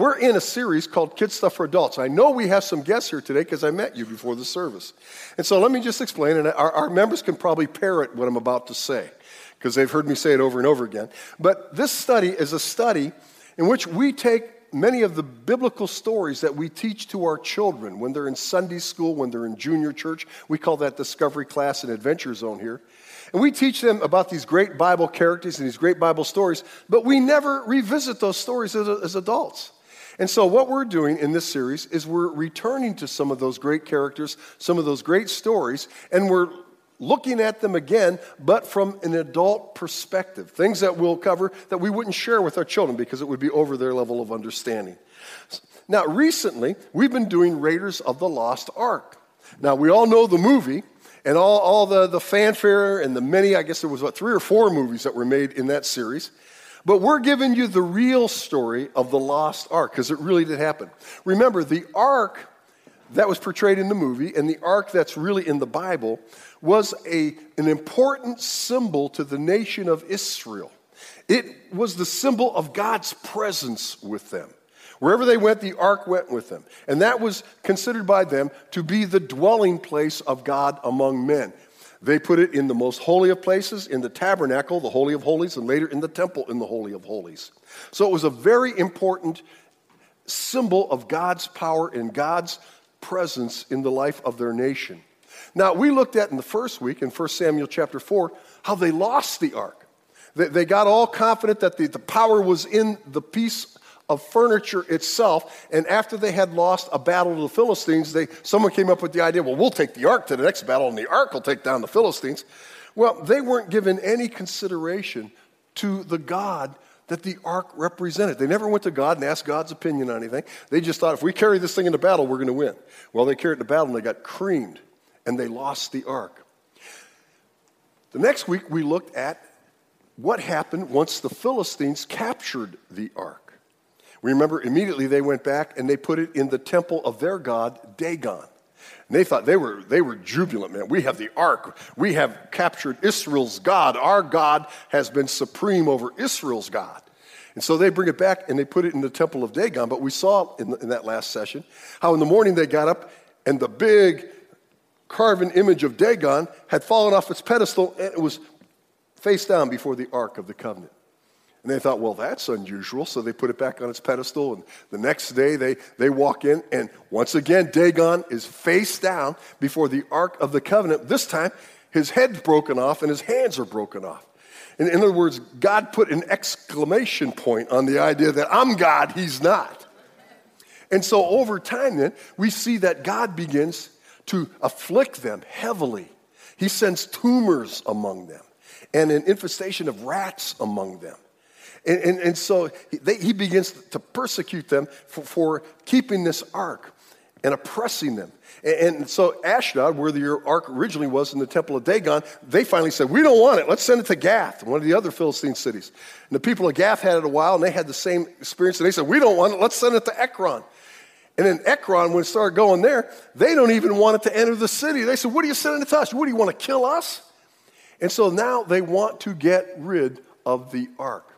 We're in a series called Kid Stuff for Adults. I know we have some guests here today because I met you before the service. And so let me just explain, and our, our members can probably parrot what I'm about to say because they've heard me say it over and over again. But this study is a study in which we take many of the biblical stories that we teach to our children when they're in Sunday school, when they're in junior church. We call that Discovery Class and Adventure Zone here. And we teach them about these great Bible characters and these great Bible stories, but we never revisit those stories as, as adults. And so, what we're doing in this series is we're returning to some of those great characters, some of those great stories, and we're looking at them again, but from an adult perspective. Things that we'll cover that we wouldn't share with our children because it would be over their level of understanding. Now, recently, we've been doing Raiders of the Lost Ark. Now, we all know the movie and all, all the, the fanfare and the many, I guess there was what, three or four movies that were made in that series. But we're giving you the real story of the lost ark because it really did happen. Remember, the ark that was portrayed in the movie and the ark that's really in the Bible was a, an important symbol to the nation of Israel. It was the symbol of God's presence with them. Wherever they went, the ark went with them. And that was considered by them to be the dwelling place of God among men. They put it in the most holy of places, in the tabernacle, the Holy of Holies, and later in the temple, in the Holy of Holies. So it was a very important symbol of God's power and God's presence in the life of their nation. Now, we looked at in the first week, in 1 Samuel chapter 4, how they lost the ark. They, they got all confident that the, the power was in the piece of furniture itself. And after they had lost a battle to the Philistines, they, someone came up with the idea well, we'll take the ark to the next battle, and the ark will take down the Philistines. Well, they weren't given any consideration to the God that the ark represented. They never went to God and asked God's opinion on anything. They just thought if we carry this thing into battle, we're going to win. Well, they carried it to battle and they got creamed and they lost the ark. The next week, we looked at what happened once the Philistines captured the ark. Remember, immediately they went back and they put it in the temple of their god, Dagon. And they thought they were, they were jubilant, man. We have the ark. We have captured Israel's God. Our God has been supreme over Israel's God. And so they bring it back and they put it in the temple of Dagon. But we saw in, the, in that last session how in the morning they got up and the big carven image of Dagon had fallen off its pedestal and it was face down before the Ark of the Covenant. And they thought, well, that's unusual. So they put it back on its pedestal. And the next day they, they walk in, and once again, Dagon is face down before the Ark of the Covenant. This time, his head's broken off and his hands are broken off. In, in other words, God put an exclamation point on the idea that I'm God, he's not. And so over time, then, we see that God begins to afflict them heavily. He sends tumors among them and an infestation of rats among them. And, and, and so they, he begins to persecute them for, for, keeping this ark and oppressing them. And, and so Ashdod, where the ark originally was in the temple of Dagon, they finally said, We don't want it. Let's send it to Gath, one of the other Philistine cities. And the people of Gath had it a while, and they had the same experience. And they said, We don't want it. Let's send it to Ekron. And then Ekron, when it started going there, they don't even want it to enter the city. They said, What are you sending it to us? What do you want to kill us? And so now they want to get rid of the ark.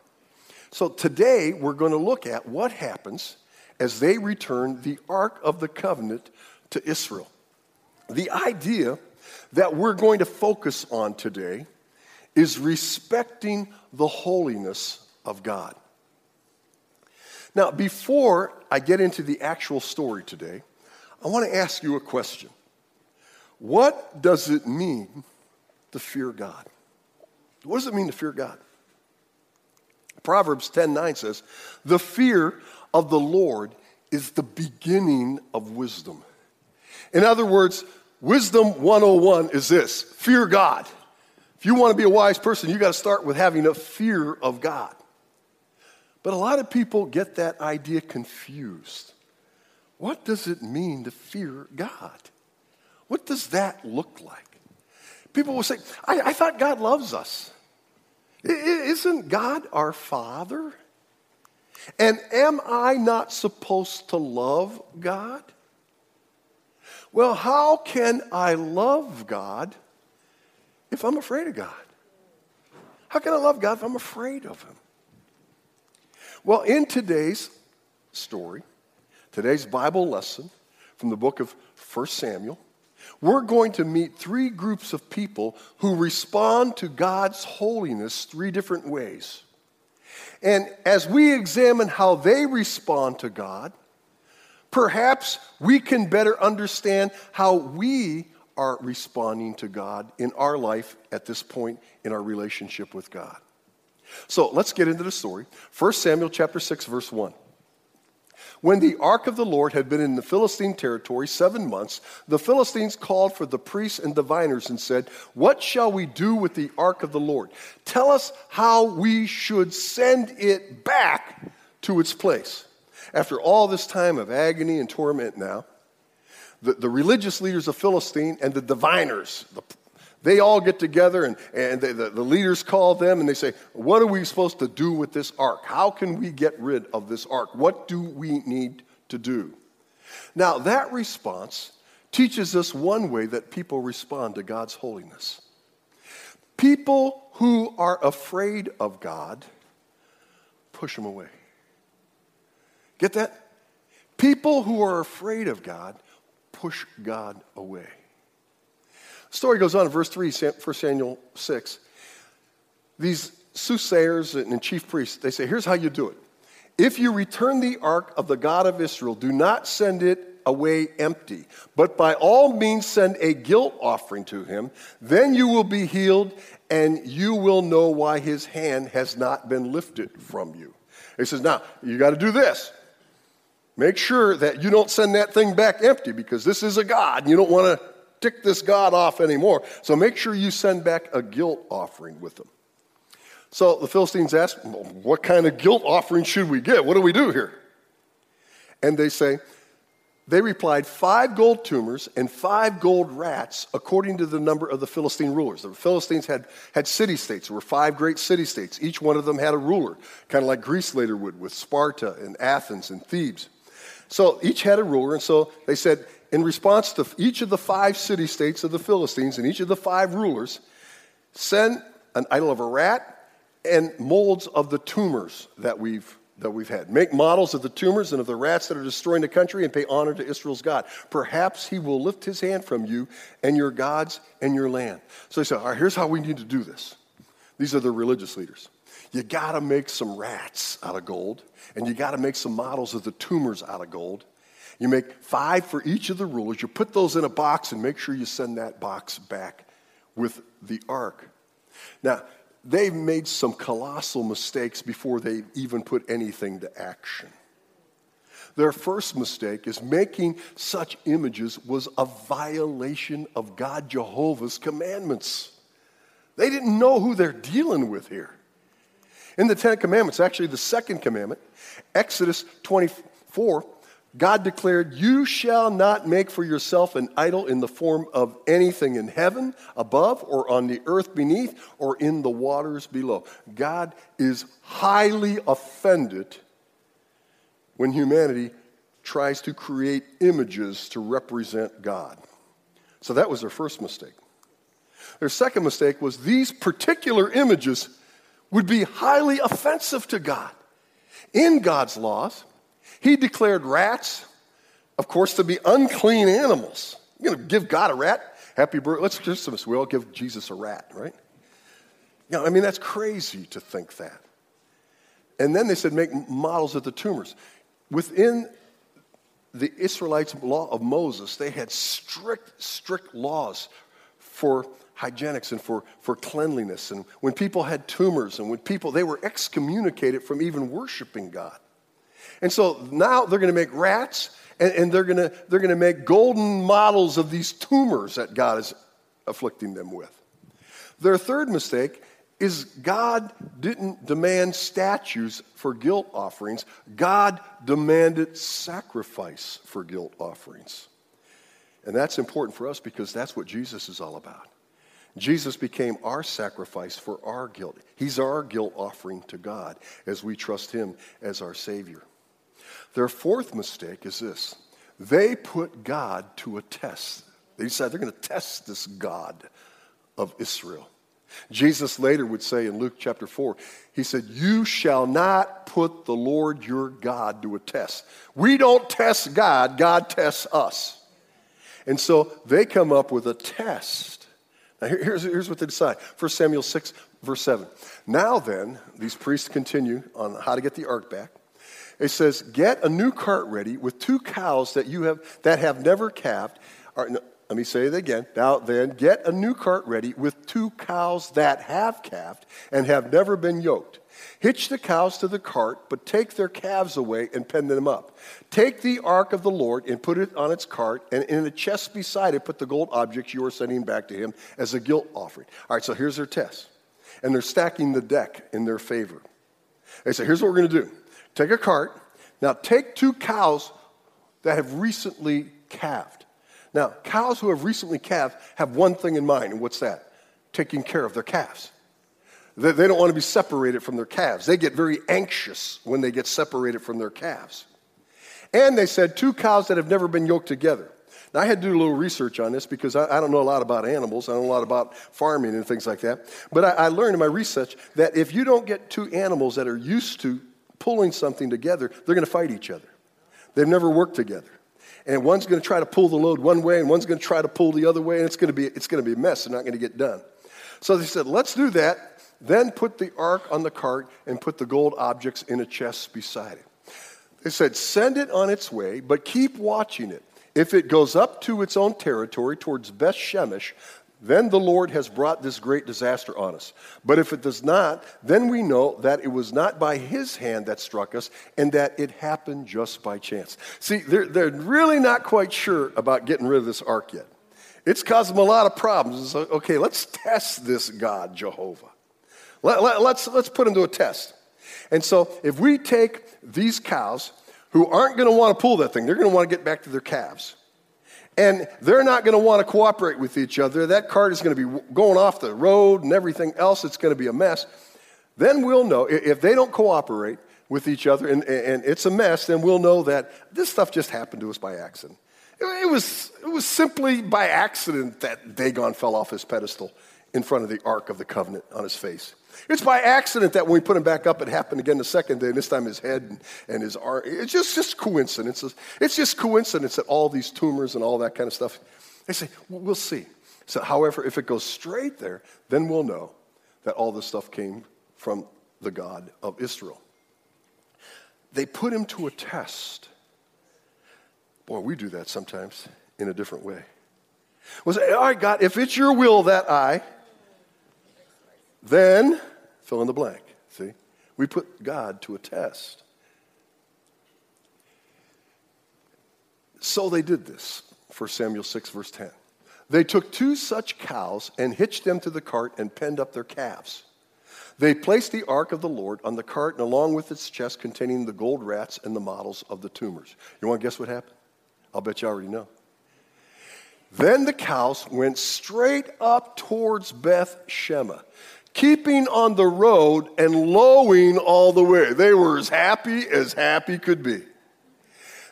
So today we're going to look at what happens as they return the Ark of the Covenant to Israel. The idea that we're going to focus on today is respecting the holiness of God. Now, before I get into the actual story today, I want to ask you a question. What does it mean to fear God? What does it mean to fear God? Proverbs 10 9 says, The fear of the Lord is the beginning of wisdom. In other words, wisdom 101 is this fear God. If you want to be a wise person, you got to start with having a fear of God. But a lot of people get that idea confused. What does it mean to fear God? What does that look like? People will say, I, I thought God loves us. Isn't God our Father? And am I not supposed to love God? Well, how can I love God if I'm afraid of God? How can I love God if I'm afraid of Him? Well, in today's story, today's Bible lesson from the book of 1 Samuel, we're going to meet three groups of people who respond to God's holiness three different ways. And as we examine how they respond to God, perhaps we can better understand how we are responding to God in our life at this point in our relationship with God. So let's get into the story. 1 Samuel chapter 6 verse 1. When the ark of the Lord had been in the Philistine territory seven months, the Philistines called for the priests and diviners and said, What shall we do with the ark of the Lord? Tell us how we should send it back to its place. After all this time of agony and torment now, the, the religious leaders of Philistine and the diviners, the they all get together and, and they, the, the leaders call them and they say, What are we supposed to do with this ark? How can we get rid of this ark? What do we need to do? Now, that response teaches us one way that people respond to God's holiness. People who are afraid of God push him away. Get that? People who are afraid of God push God away. Story goes on in verse 3, 1 Samuel 6. These soothsayers and chief priests, they say, here's how you do it. If you return the ark of the God of Israel, do not send it away empty, but by all means send a guilt offering to him. Then you will be healed, and you will know why his hand has not been lifted from you. He says, Now, you got to do this. Make sure that you don't send that thing back empty because this is a God, and you don't want to tick this God off anymore. So make sure you send back a guilt offering with them. So the Philistines ask, well, What kind of guilt offering should we get? What do we do here? And they say, They replied, Five gold tumors and five gold rats, according to the number of the Philistine rulers. The Philistines had, had city states. There were five great city states. Each one of them had a ruler, kind of like Greece later would with Sparta and Athens and Thebes. So each had a ruler, and so they said, in response to each of the five city states of the Philistines and each of the five rulers, send an idol of a rat and molds of the tumors that we've that we've had. Make models of the tumors and of the rats that are destroying the country and pay honor to Israel's God. Perhaps he will lift his hand from you and your gods and your land. So he said, All right, here's how we need to do this. These are the religious leaders. You got to make some rats out of gold, and you got to make some models of the tumors out of gold, you make five for each of the rulers. You put those in a box and make sure you send that box back with the ark. Now, they've made some colossal mistakes before they even put anything to action. Their first mistake is making such images was a violation of God Jehovah's commandments. They didn't know who they're dealing with here. In the Ten Commandments, actually the second commandment, Exodus 24, God declared, You shall not make for yourself an idol in the form of anything in heaven above, or on the earth beneath, or in the waters below. God is highly offended when humanity tries to create images to represent God. So that was their first mistake. Their second mistake was these particular images would be highly offensive to God. In God's laws, he declared rats, of course, to be unclean animals. You're going to give God a rat? Happy birthday. Let's just, we all give Jesus a rat, right? You know, I mean, that's crazy to think that. And then they said, make models of the tumors. Within the Israelites' law of Moses, they had strict, strict laws for hygienics and for, for cleanliness. And when people had tumors and when people, they were excommunicated from even worshiping God. And so now they're going to make rats and, and they're, going to, they're going to make golden models of these tumors that God is afflicting them with. Their third mistake is God didn't demand statues for guilt offerings, God demanded sacrifice for guilt offerings. And that's important for us because that's what Jesus is all about. Jesus became our sacrifice for our guilt. He's our guilt offering to God as we trust Him as our Savior. Their fourth mistake is this they put God to a test. They decide they're going to test this God of Israel. Jesus later would say in Luke chapter 4, he said, You shall not put the Lord your God to a test. We don't test God, God tests us. And so they come up with a test. Now, here's, here's what they decide 1 Samuel 6, verse 7. Now then, these priests continue on how to get the ark back. It says, Get a new cart ready with two cows that, you have, that have never calved. Or, no, let me say it again. Now then, get a new cart ready with two cows that have calved and have never been yoked. Hitch the cows to the cart, but take their calves away and pen them up. Take the ark of the Lord and put it on its cart, and in the chest beside it, put the gold objects you are sending back to him as a guilt offering. All right, so here's their test. And they're stacking the deck in their favor. They say, here's what we're going to do take a cart. Now, take two cows that have recently calved. Now, cows who have recently calved have one thing in mind, and what's that? Taking care of their calves. They, they don't want to be separated from their calves. They get very anxious when they get separated from their calves. And they said, two cows that have never been yoked together. Now, I had to do a little research on this because I, I, don't know a lot about animals. I don't know a lot about farming and things like that. But I, I learned in my research that if you don't get two animals that are used to pulling something together, they're going to fight each other. They've never worked together. And one's going to try to pull the load one way, and one's going to try to pull the other way, and it's going to be, it's going to be a mess. They're not going to get done. So they said, let's do that. Then put the ark on the cart and put the gold objects in a chest beside it. They said, Send it on its way, but keep watching it. If it goes up to its own territory towards Beth Shemesh, then the Lord has brought this great disaster on us. But if it does not, then we know that it was not by his hand that struck us and that it happened just by chance. See, they're, they're really not quite sure about getting rid of this ark yet. It's caused them a lot of problems. okay, let's test this God, Jehovah. Let, let, let's, let's put him to a test. And so if we take these cows who aren't going to want to pull that thing, they're going to want to get back to their calves. And they're not going to want to cooperate with each other. That cart is going to be going off the road and everything else. It's going to be a mess. Then we'll know if they don't cooperate with each other and, and it's a mess, then we'll know that this stuff just happened to us by accident. It was, it was simply by accident that Dagon fell off his pedestal in front of the Ark of the Covenant on his face. It's by accident that when we put him back up, it happened again the second day, and this time his head and, and his arm. It's just, just coincidence. It's just coincidence that all these tumors and all that kind of stuff. They say, well, see. So, however, if it goes straight there, then we'll know that all this stuff came from the God of Israel. They put him to a test. Boy, we do that sometimes in a different way. Well, all right, God, if it's your will that I, then fill in the blank. See? We put God to a test. So they did this, 1 Samuel 6, verse 10. They took two such cows and hitched them to the cart and penned up their calves. They placed the ark of the Lord on the cart and along with its chest containing the gold rats and the models of the tumors. You want to guess what happened? I'll bet you already know. Then the cows went straight up towards Beth Shema keeping on the road and lowing all the way. They were as happy as happy could be.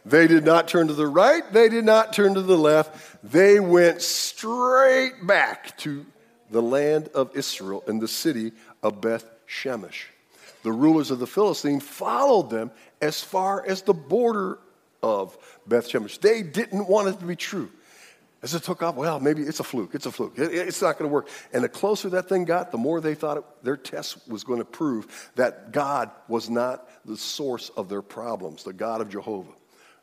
They did not turn to the right, they did not turn to the left. They went straight back to the land of Israel and the city of Beth Shemesh. The rulers of the Philistines followed them as far as the border of Beth Shemesh. They didn't want it to be true. As it took off, well, maybe it's a fluke. It's a fluke. It, it's not going to work. And the closer that thing got, the more they thought it, their test was going to prove that God was not the source of their problems, the God of Jehovah.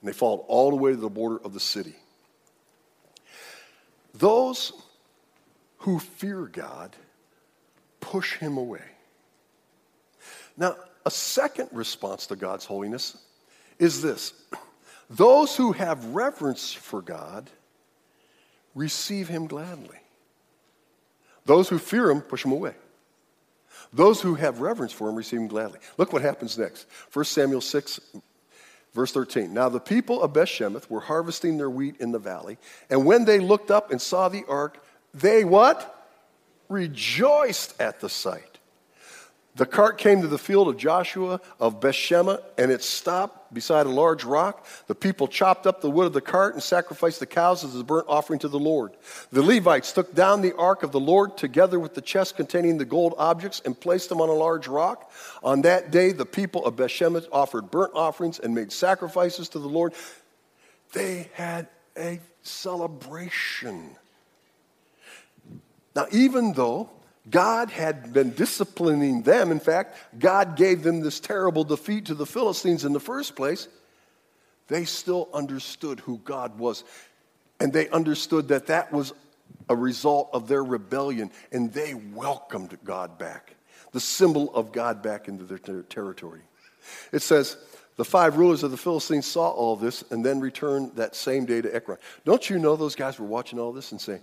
And they followed all the way to the border of the city. Those who fear God push him away. Now, a second response to God's holiness is this those who have reverence for God receive him gladly. Those who fear him, push him away. Those who have reverence for him, receive him gladly. Look what happens next. 1 Samuel 6, verse 13. Now the people of Bethshemesh were harvesting their wheat in the valley, and when they looked up and saw the ark, they what? Rejoiced at the sight. The cart came to the field of Joshua of Bethsheba, and it stopped beside a large rock. The people chopped up the wood of the cart and sacrificed the cows as a burnt offering to the Lord. The Levites took down the ark of the Lord together with the chest containing the gold objects and placed them on a large rock. On that day, the people of Bethsheba offered burnt offerings and made sacrifices to the Lord. They had a celebration. Now, even though God had been disciplining them. In fact, God gave them this terrible defeat to the Philistines in the first place. They still understood who God was. And they understood that that was a result of their rebellion. And they welcomed God back, the symbol of God back into their ter- territory. It says, the five rulers of the Philistines saw all this and then returned that same day to Ekron. Don't you know those guys were watching all this and saying,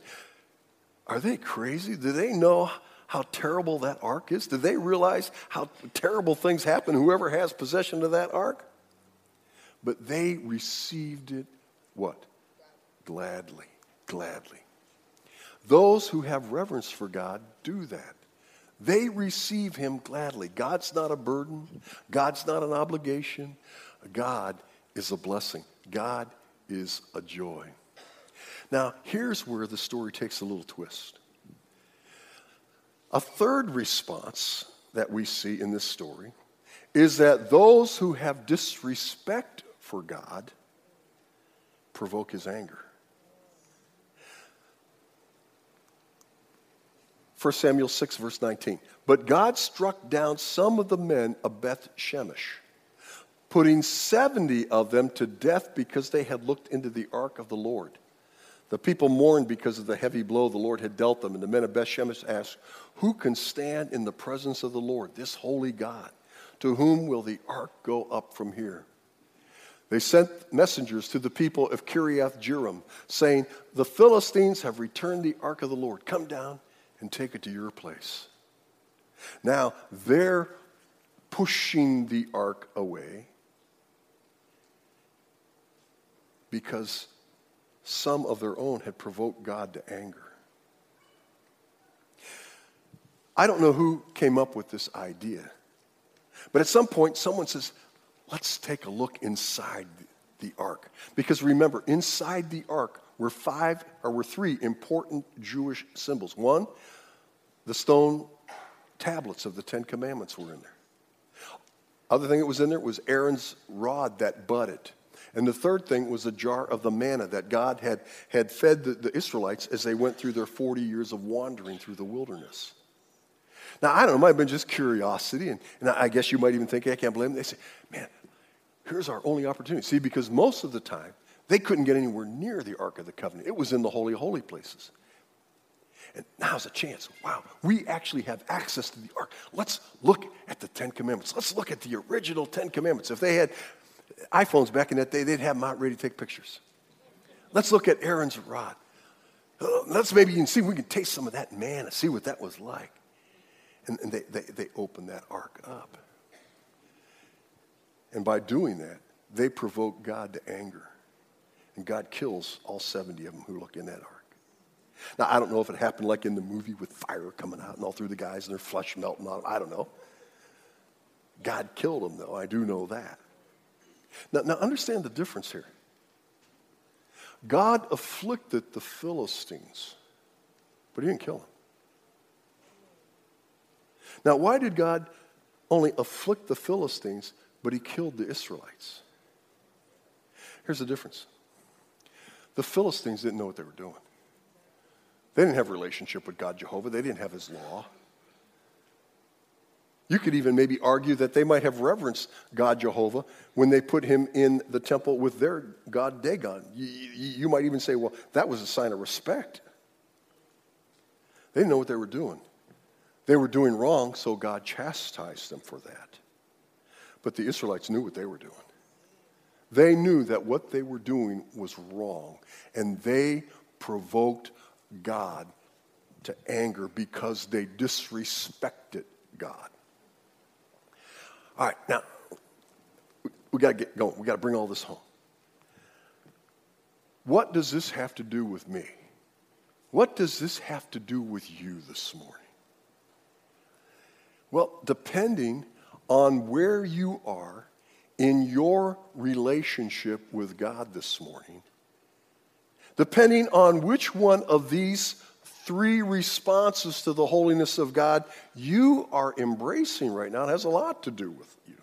Are they crazy? Do they know how terrible that ark is? Do they realize how terrible things happen, whoever has possession of that ark? But they received it what? Gladly, gladly. Those who have reverence for God do that. They receive him gladly. God's not a burden. God's not an obligation. God is a blessing. God is a joy. Now, here's where the story takes a little twist. A third response that we see in this story is that those who have disrespect for God provoke his anger. 1 Samuel 6, verse 19. But God struck down some of the men of Beth Shemesh, putting 70 of them to death because they had looked into the ark of the Lord. The people mourned because of the heavy blow the Lord had dealt them. And the men of Beth Shemesh asked, Who can stand in the presence of the Lord, this holy God? To whom will the ark go up from here? They sent messengers to the people of Kiriath Jearim, saying, The Philistines have returned the ark of the Lord. Come down and take it to your place. Now, they're pushing the ark away because some of their own had provoked God to anger. I don't know who came up with this idea, but at some point, someone says, let's take a look inside the ark. Because remember, inside the ark were five or were three important Jewish symbols. One, the stone tablets of the Ten Commandments were in there. Other thing that was in there was Aaron's rod that budded. And the third thing was a jar of the manna that God had, had fed the, the Israelites as they went through their 40 years of wandering through the wilderness. Now, I don't know, it might have been just curiosity, and, and I guess you might even think, I can't blame them. They say, man, here's our only opportunity. See, because most of the time, they couldn't get anywhere near the Ark of the Covenant. It was in the holy, holy places. And now's a chance. Wow, we actually have access to the Ark. Let's look at the Ten Commandments. Let's look at the original Ten Commandments. If they had iPhones back in that day, they'd have them out ready to take pictures. Let's look at Aaron's rod. Uh, let's maybe even see if we can taste some of that manna, see what that was like. And, and they, they, they opened that ark up. And by doing that, they provoke God to anger. And God kills all 70 of them who look in that ark. Now, I don't know if it happened like in the movie with fire coming out and all through the guys and their flesh melting out. I don't know. God killed them, though. I do know that. Now, now understand the difference here. God afflicted the Philistines, but he didn't kill them. Now, why did God only afflict the Philistines, but he killed the Israelites? Here's the difference the Philistines didn't know what they were doing. They didn't have a relationship with God Jehovah, they didn't have his law. You could even maybe argue that they might have reverenced God Jehovah when they put him in the temple with their God Dagon. You, you, might even say, well, that was a sign of respect. They didn't know what they were doing. They were doing wrong, so God chastised them for that. But the Israelites knew what they were doing. They knew that what they were doing was wrong, and they provoked God to anger because they disrespected God. All right, now, we got to get going. We got to bring all this home. What does this have to do with me? What does this have to do with you this morning? Well, depending on where you are in your relationship with God this morning, depending on which one of these three responses to the holiness of God you are embracing right now, it has a lot to do with you.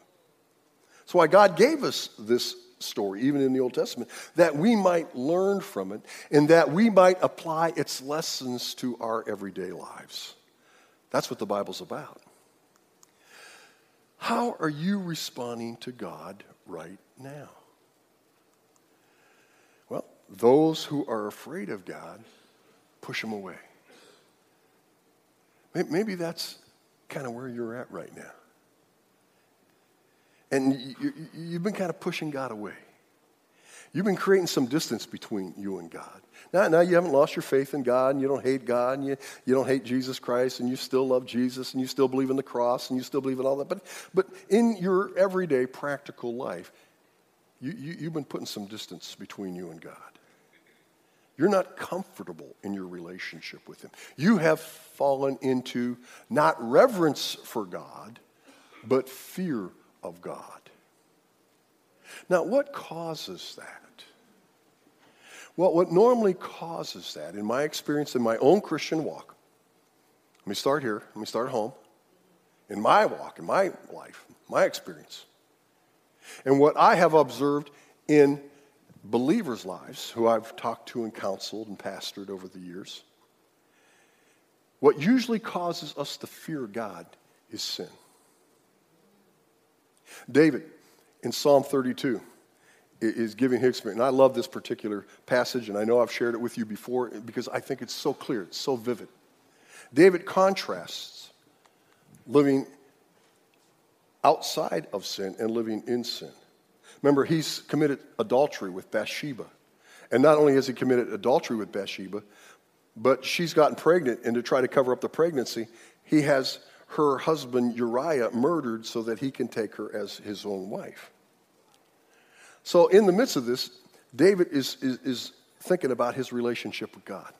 That's why God gave us this story, even in the Old Testament, that we might learn from it and that we might apply its lessons to our everyday lives. That's what the Bible's about. How are you responding to God right now? Well, those who are afraid of God push him away. Maybe that's kind of where you're at right now. And you've been kind of pushing God away. You've been creating some distance between you and God. Now, now you haven't lost your faith in God, and you don't hate God, and you, you don't hate Jesus Christ, and you still love Jesus, and you still believe in the cross, and you still believe in all that. But, but in your everyday practical life, you, you, you've been putting some distance between you and God. You're not comfortable in your relationship with Him. You have fallen into not reverence for God, but fear of God. Now, what causes that? Well, what normally causes that, in my experience in my own Christian walk, let me start here, let me start home. In my walk, in my life, my experience, and what I have observed in believers' lives who I've talked to and counseled and pastored over the years, what usually causes us to fear God is sin. David, in Psalm 32, is giving experience. And I love this particular passage, and I know I've shared it with you before because I think it's so clear, it's so vivid. David contrasts living outside of sin and living in sin. Remember, he's committed adultery with Bathsheba. And not only has he committed adultery with Bathsheba, but she's gotten pregnant, and to try to cover up the pregnancy, he has her husband Uriah murdered so that he can take her as his own wife. So, in the midst of this, David is, is, is thinking about his relationship with God.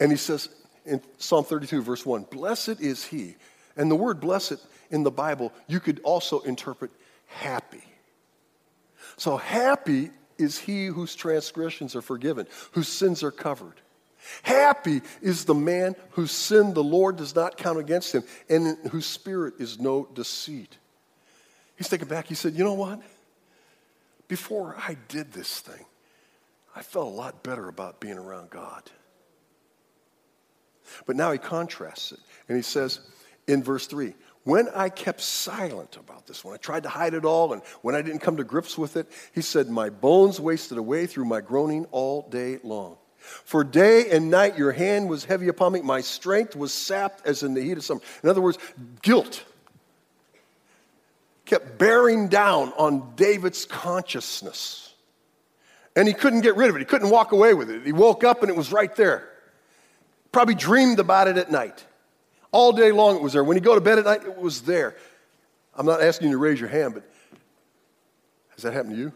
And he says in Psalm 32, verse 1, Blessed is he. And the word blessed in the Bible, you could also interpret happy. So happy is he whose transgressions are forgiven, whose sins are covered. Happy is the man whose sin the Lord does not count against him and whose spirit is no deceit. He's taken back. He said, You know what? Before I did this thing, I felt a lot better about being around God. But now he contrasts it and he says in verse 3 when I kept silent about this, when I tried to hide it all, and when I didn't come to grips with it, he said, My bones wasted away through my groaning all day long. For day and night your hand was heavy upon me. My strength was sapped as in the heat of summer. In other words, guilt kept bearing down on David's consciousness. And he couldn't get rid of it. He couldn't walk away with it. He woke up and it was right there. Probably dreamed about it at night. All day long it was there. When you go to bed at night, it was there. I'm not asking you to raise your hand, but has that happened to you?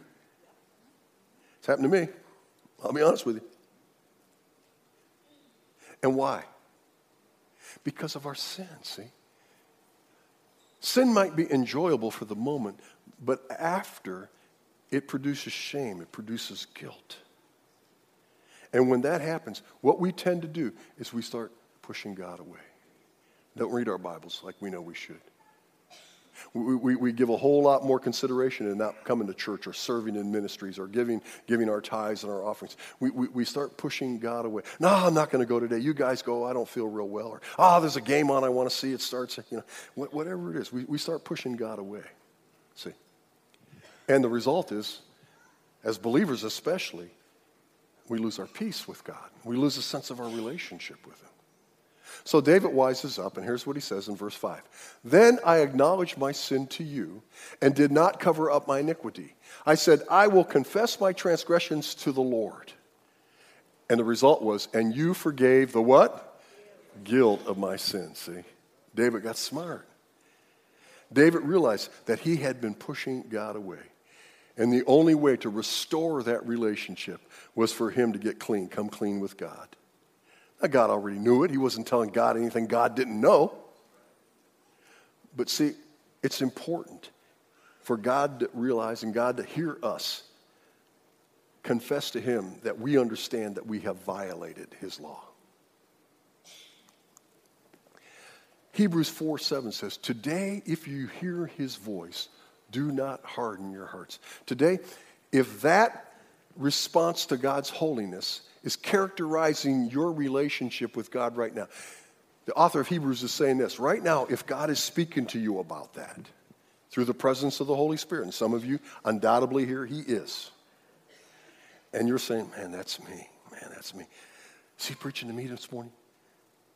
It's happened to me. I'll be honest with you. And why? Because of our sin, see? Sin might be enjoyable for the moment, but after it produces shame, it produces guilt. And when that happens, what we tend to do is we start pushing God away don't read our Bibles like we know we should. We, we, we, give a whole lot more consideration in not coming to church or serving in ministries or giving, giving our tithes and our offerings. We, we, we start pushing God away. No, I'm not going to go today. You guys go. I don't feel real well. Or, ah, oh, there's a game on I want to see. It starts, you know, whatever it is. We, we start pushing God away. See? And the result is, as believers especially, we lose our peace with God. We lose a sense of our relationship with Him. So David wises up, and here's what he says in verse 5 Then I acknowledged my sin to you and did not cover up my iniquity. I said, I will confess my transgressions to the Lord. And the result was, and you forgave the what? Guilt of my sin. See? David got smart. David realized that he had been pushing God away. And the only way to restore that relationship was for him to get clean, come clean with God. God already knew it. He wasn't telling God anything God didn't know. But see, it's important for God to realize and God to hear us confess to Him that we understand that we have violated His law. Hebrews 4 7 says, Today, if you hear His voice, do not harden your hearts. Today, if that response to God's holiness is characterizing your relationship with God right now, the author of Hebrews is saying this right now, if God is speaking to you about that through the presence of the Holy Spirit, and some of you undoubtedly here, He is. And you're saying, man, that's me. Man, that's me. Is he preaching to me this morning?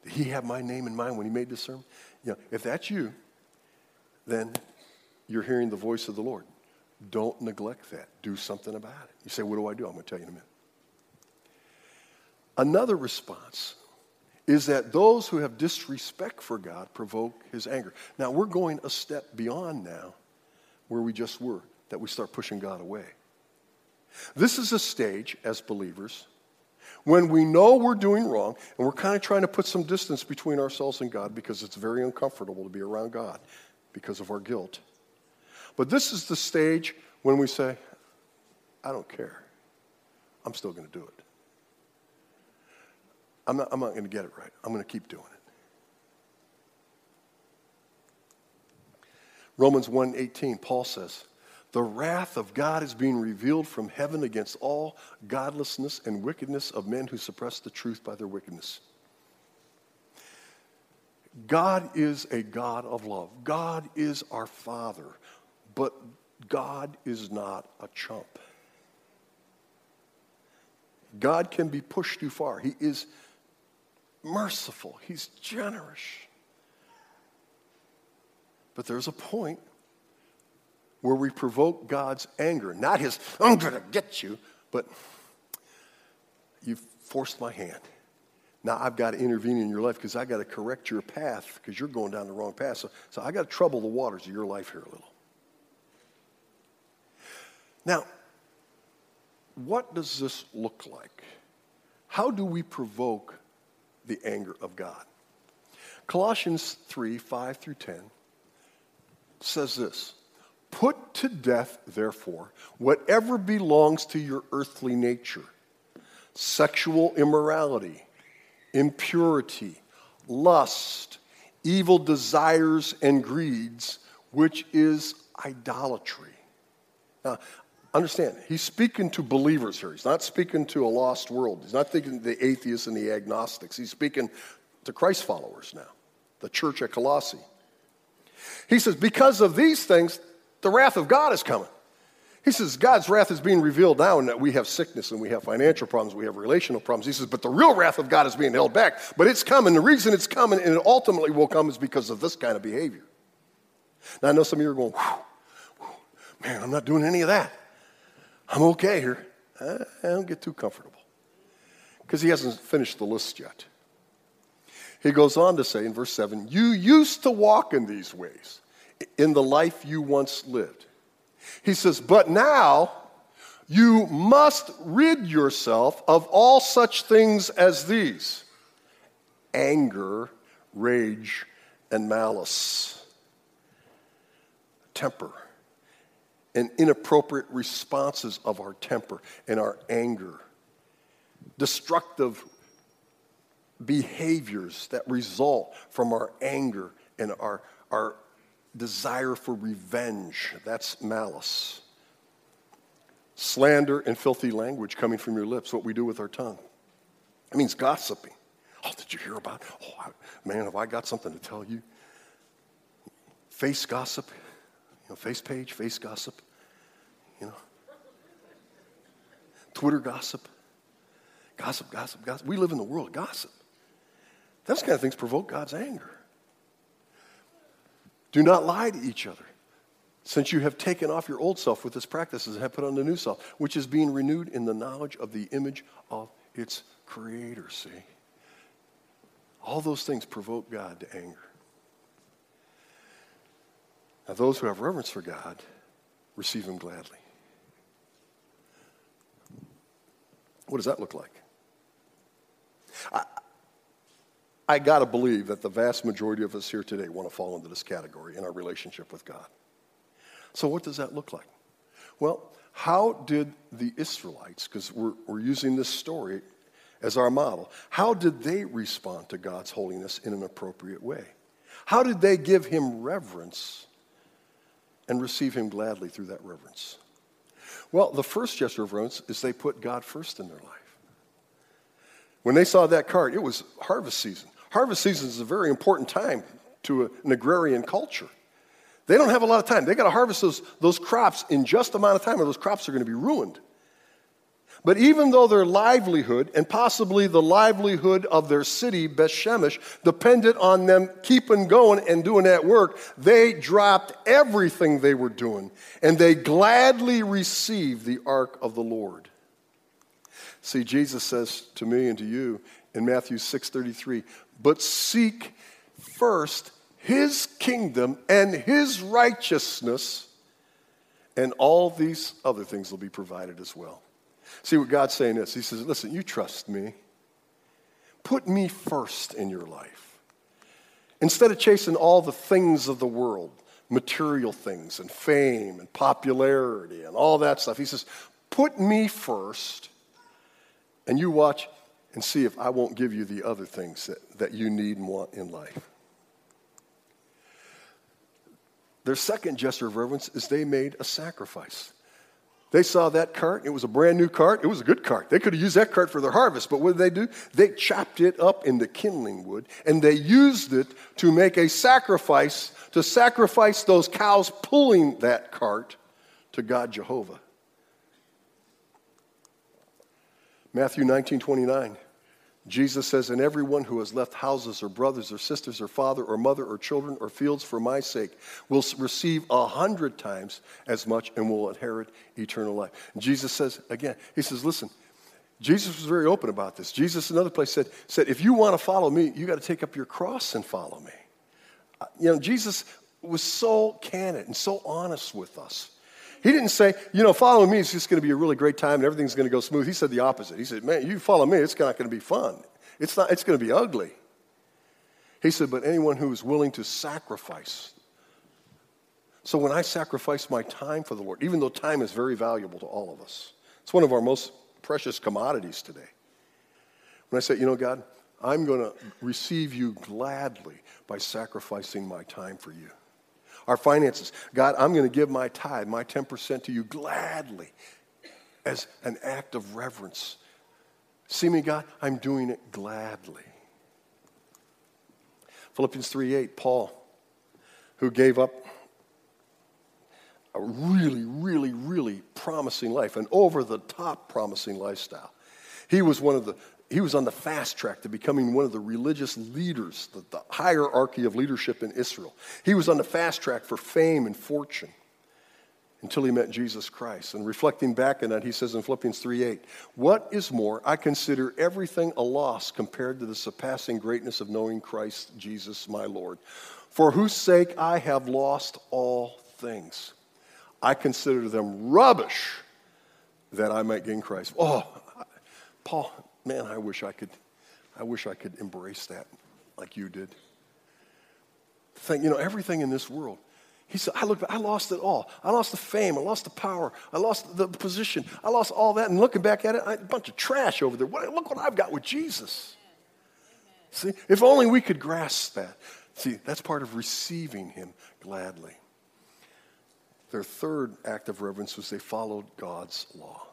Did he have my name in mind when he made this sermon? You know, if that's you, then you're hearing the voice of the Lord. Don't neglect that. Do something about it. You say, What do I do? I'm going to tell you in a minute. Another response is that those who have disrespect for God provoke his anger. Now, we're going a step beyond now where we just were, that we start pushing God away. This is a stage as believers when we know we're doing wrong and we're kind of trying to put some distance between ourselves and God because it's very uncomfortable to be around God because of our guilt. But this is the stage when we say, I don't care. I'm still going to do it. I'm not, I'm not going to get it right. I'm going to keep doing it. Romans 1:18 Paul says, "The wrath of God is being revealed from heaven against all godlessness and wickedness of men who suppress the truth by their wickedness." God is a God of love. God is our Father. But God is not a chump. God can be pushed too far. He is merciful, He's generous. But there's a point where we provoke God's anger. Not His, I'm going to get you, but you've forced my hand. Now I've got to intervene in your life because I've got to correct your path because you're going down the wrong path. So, so I got to trouble the waters of your life here a little. Now, what does this look like? How do we provoke the anger of God? Colossians 3 5 through 10 says this Put to death, therefore, whatever belongs to your earthly nature sexual immorality, impurity, lust, evil desires, and greeds, which is idolatry. Now, Understand, he's speaking to believers here. He's not speaking to a lost world. He's not thinking the atheists and the agnostics. He's speaking to Christ followers now, the church at Colossae. He says, Because of these things, the wrath of God is coming. He says, God's wrath is being revealed now in that we have sickness and we have financial problems, we have relational problems. He says, But the real wrath of God is being held back. But it's coming. The reason it's coming and it ultimately will come is because of this kind of behavior. Now, I know some of you are going, Man, I'm not doing any of that. I'm okay here. I don't get too comfortable. Because he hasn't finished the list yet. He goes on to say in verse 7 You used to walk in these ways in the life you once lived. He says, But now you must rid yourself of all such things as these anger, rage, and malice, temper and inappropriate responses of our temper and our anger, destructive behaviors that result from our anger and our, our desire for revenge. That's malice. Slander and filthy language coming from your lips, what we do with our tongue. It means gossiping. Oh, did you hear about? Oh, man, have I got something to tell you? Face gossip, know, face page, face gossip, you know. Twitter gossip. Gossip, gossip, gossip. We live in the world of gossip. Those kind of things provoke God's anger. Do not lie to each other, since you have taken off your old self with its practices and have put on the new self, which is being renewed in the knowledge of the image of its creator. See? All those things provoke God to anger. Now, those who have reverence for God receive Him gladly. What does that look like? I, I got to believe that the vast majority of us here today want to fall into this category in our relationship with God. So, what does that look like? Well, how did the Israelites, because we're, we're using this story as our model, how did they respond to God's holiness in an appropriate way? How did they give him reverence and receive him gladly through that reverence? Well, the first gesture of reverence is they put God first in their life. When they saw that cart, it was harvest season. Harvest season is a very important time to an agrarian culture. They don't have a lot of time. They got to harvest those, those crops in just amount of time, or those crops are going to be ruined. But even though their livelihood, and possibly the livelihood of their city, Beth Shemesh, depended on them keeping going and doing that work, they dropped everything they were doing and they gladly received the ark of the Lord. See, Jesus says to me and to you in Matthew 6:33, "But seek first his kingdom and his righteousness, and all these other things will be provided as well." See what God's saying is He says, Listen, you trust me. Put me first in your life. Instead of chasing all the things of the world, material things and fame and popularity and all that stuff, He says, Put me first, and you watch and see if I won't give you the other things that, that you need and want in life. Their second gesture of reverence is they made a sacrifice. They saw that cart. It was a brand new cart. It was a good cart. They could have used that cart for their harvest, but what did they do? They chopped it up into kindling wood and they used it to make a sacrifice, to sacrifice those cows pulling that cart to God Jehovah. Matthew 19 29. Jesus says, And everyone who has left houses or brothers or sisters or father or mother or children or fields for my sake will receive a hundred times as much and will inherit eternal life. And Jesus says, again, He says, Listen, Jesus was very open about this. Jesus, another place, said, said If you want to follow me, you got to take up your cross and follow me. Uh, you know, Jesus was so candid and so honest with us. He didn't say, you know, follow me, it's just going to be a really great time and everything's going to go smooth. He said the opposite. He said, man, you follow me, it's not going to be fun. It's, not, it's going to be ugly. He said, but anyone who is willing to sacrifice. So when I sacrifice my time for the Lord, even though time is very valuable to all of us, it's one of our most precious commodities today. When I say, you know, God, I'm going to receive you gladly by sacrificing my time for you our finances. God, I'm going to give my tithe, my 10% to you gladly as an act of reverence. See me, God? I'm doing it gladly. Philippians 3 8, Paul, who gave up a really, really, really promising life, an over the top promising lifestyle. He was one of the he was on the fast track to becoming one of the religious leaders, the, the, hierarchy of leadership in Israel. He was on the fast track for fame and fortune until he met Jesus Christ. And reflecting back on that, he says in Philippians 3:8, "What is more, I consider everything a loss compared to the surpassing greatness of knowing Christ Jesus my Lord, for whose sake I have lost all things. I consider them rubbish that I might gain Christ." Oh, Paul man, I wish I could, I wish I could embrace that like you did. Think, you know, everything in this world. He said, I look, I lost it all. I lost the fame. I lost the power. I lost the position. I lost all that. And looking back at it, I, a bunch of trash over there. What, look what I've got with Jesus. See, if only we could grasp that. See, that's part of receiving him gladly. Their third act of reverence was they followed God's law.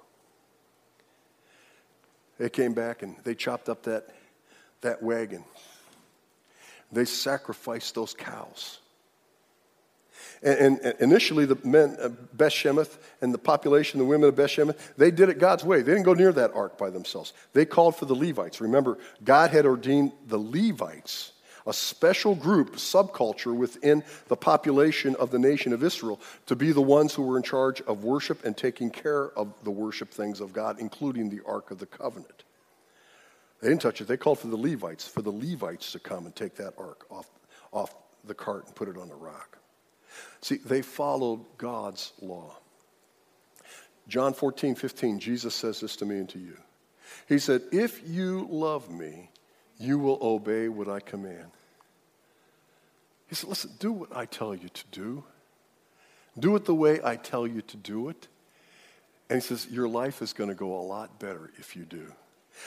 They came back and they chopped up that, that wagon. They sacrificed those cows. And, and, initially, the men of Beth Shemesh and the population, the women of Beth Shemesh, they did it God's way. They didn't go near that ark by themselves. They called for the Levites. Remember, God had ordained the Levites a special group, subculture within the population of the nation of Israel, to be the ones who were in charge of worship and taking care of the worship things of God, including the Ark of the Covenant. They didn't touch it. They called for the Levites, for the Levites to come and take that ark off, off the cart and put it on the rock. See, they followed God's law. John 14, 15, Jesus says this to me and to you. He said, If you love me, you will obey what I command. He said, Listen, do what I tell you to do. Do it the way I tell you to do it. And he says, Your life is going to go a lot better if you do.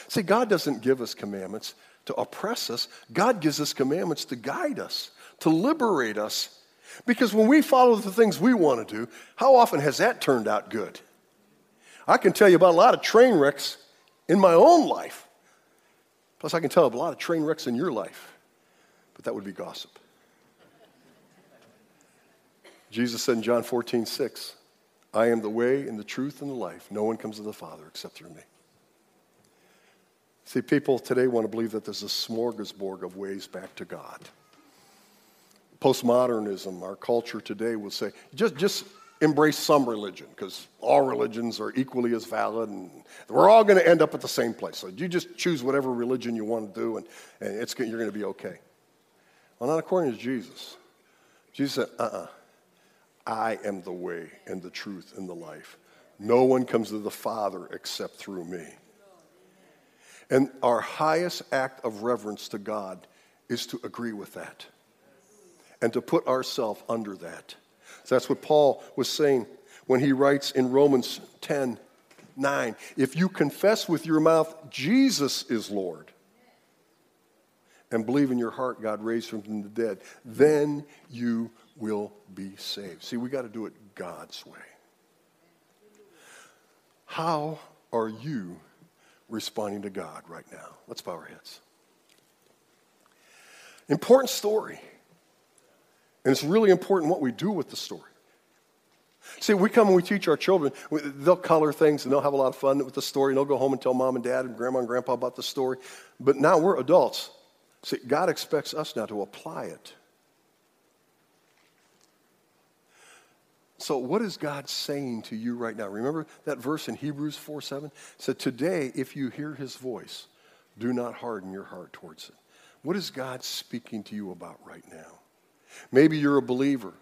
See, God doesn't give us commandments to oppress us, God gives us commandments to guide us, to liberate us. Because when we follow the things we want to do, how often has that turned out good? I can tell you about a lot of train wrecks in my own life. Plus, I can tell about a lot of train wrecks in your life. But that would be gossip. Jesus said in John 14, 6, I am the way and the truth and the life. No one comes to the Father except through me. See, people today want to believe that there's a smorgasbord of ways back to God. Postmodernism, our culture today will say, just, just embrace some religion because all religions are equally as valid and we're all going to end up at the same place. So you just choose whatever religion you want to do and, and you're going to be okay. Well, not according to Jesus. Jesus said, uh uh-uh. uh I am the way and the truth and the life. No one comes to the Father except through me. And our highest act of reverence to God is to agree with that and to put ourselves under that. So that's what Paul was saying when he writes in Romans 10 9. If you confess with your mouth Jesus is Lord and believe in your heart God raised him from the dead, then you will be saved. See, we got to do it God's way. How are you responding to God right now? Let's bow our heads. Important story. And it's really important what we do with the story. See, we come and we teach our children. They'll color things and they'll have a lot of fun with the story. And they'll go home and tell mom and dad and grandma and grandpa about the story. But now we're adults. See, God expects us now to apply it. So, what is God saying to you right now? Remember that verse in Hebrews 4 7? It said, Today, if you hear his voice, do not harden your heart towards it. What is God speaking to you about right now? Maybe you're a believer.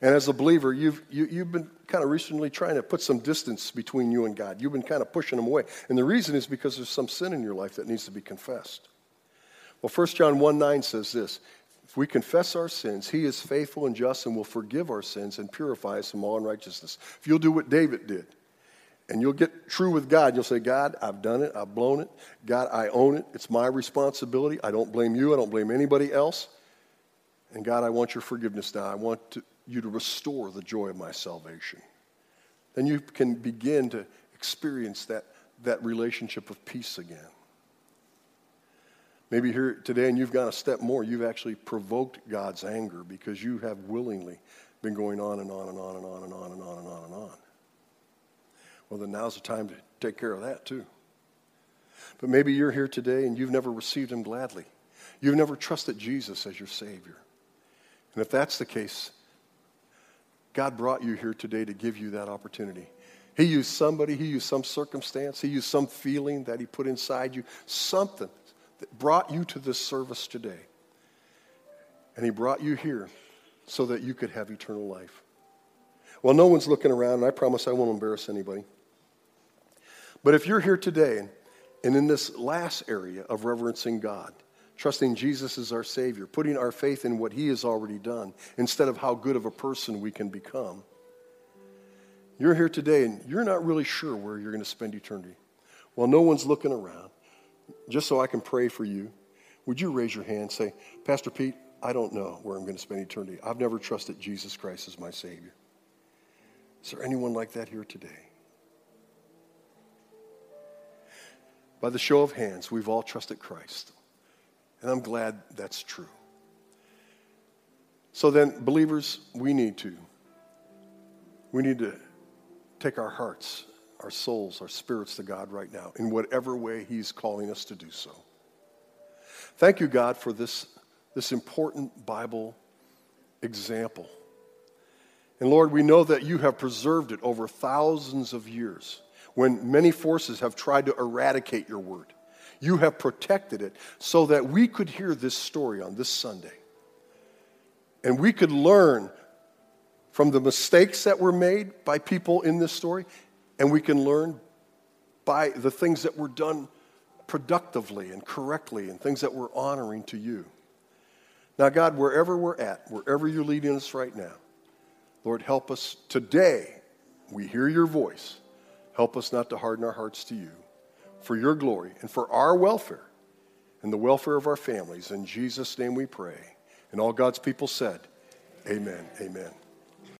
And as a believer, you've, you, have you have been kind of recently trying to put some distance between you and God. You've been kind of pushing him away. And the reason is because there's some sin in your life that needs to be confessed. Well, 1 John 1 9 says this if we confess our sins, he is faithful and just and will forgive our sins and purify us from all unrighteousness. If you'll do what David did, and you'll get true with God, you'll say, God, I've done it, I've blown it. God, I own it. It's my responsibility. I don't blame you, I don't blame anybody else. And God, I want your forgiveness now. I want to, you to restore the joy of my salvation. Then you can begin to experience that, that relationship of peace again. Maybe here today and you've gone a step more. You've actually provoked God's anger because you have willingly been going on and on and on and on and on and on and on and on. Well, then now's the time to take care of that too. But maybe you're here today and you've never received Him gladly. You've never trusted Jesus as your Savior. And if that's the case, God brought you here today to give you that opportunity. He used somebody, He used some circumstance, He used some feeling that He put inside you, something that brought you to this service today. And He brought you here so that you could have eternal life. Well, no one's looking around, and I promise I won't embarrass anybody. But if you're here today and, in this last area of reverencing God, trusting Jesus as our Savior, putting our faith in what He has already done instead of how good of a person we can become, you're here today and you're not really sure where you're going to spend eternity. Well, no one's looking around just so I can pray for you, would you raise your hand and say, Pastor Pete, I don't know where I'm going to spend eternity. I've never trusted Jesus Christ as my Savior. Is there anyone like that here today? By the show of hands, we've all trusted Christ. And I'm glad that's true. So then, believers, we need to. We need to take our hearts our souls, our spirits to God right now in whatever way He's calling us to do so. Thank you, God, for this, this important Bible example. And Lord, we know that you have preserved it over thousands of years when many forces have tried to eradicate your word. You have protected it so that we could hear this story on this Sunday. And we could learn from the mistakes that were made by people in this story and we can learn by the things that were done productively and correctly and things that were honoring to you. Now, God, wherever we're at, wherever you're leading us right now, Lord, help us today. We hear your voice. Help us not to harden our hearts to you for your glory and for our welfare and the welfare of our families. In Jesus' name we pray. And all God's people said, Amen. Amen.